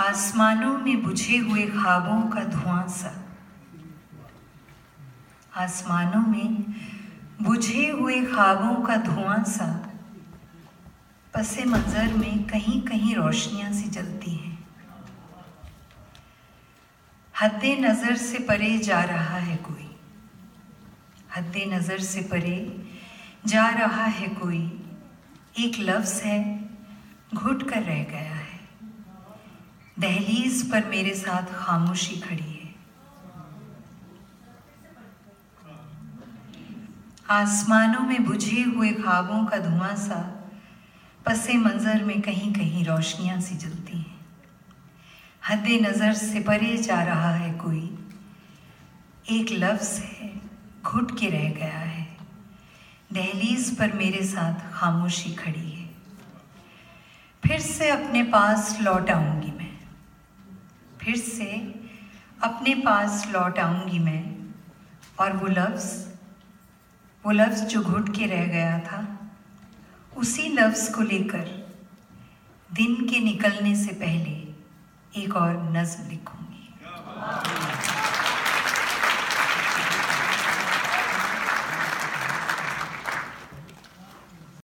आसमानों में बुझे हुए ख्वाबों का धुआँ सा आसमानों में बुझे हुए ख्वाबों का धुआँ सा पसे मंजर में कहीं कहीं रोशनियाँ सी जलती हैं। हद नज़र से परे जा रहा है कोई। हद नज़र से परे जा रहा है कोई। एक लफ्ज़ है, घुट कर रह गया है। दहलीज पर मेरे साथ खामोशी खड़ी है। आसमानों में बुझे हुए ख्वाबों का धुआँ सा पसे मंजर में कहीं कहीं रोशनियाँ सी जलती हैं। हद नज़र से परे जा रहा है कोई। एक लफ्ज़ है, घुट के रह गया है। दहलीज पर मेरे साथ खामोशी खड़ी है। फिर से अपने पास लौट आऊँगी फिर से अपने पास लौट आऊँगी मैं। और वो लफ्ज़ वो लफ्ज़ जो घुट के रह गया था, उसी लफ्ज़ को लेकर दिन के निकलने से पहले एक और नज्म लिखूँगी।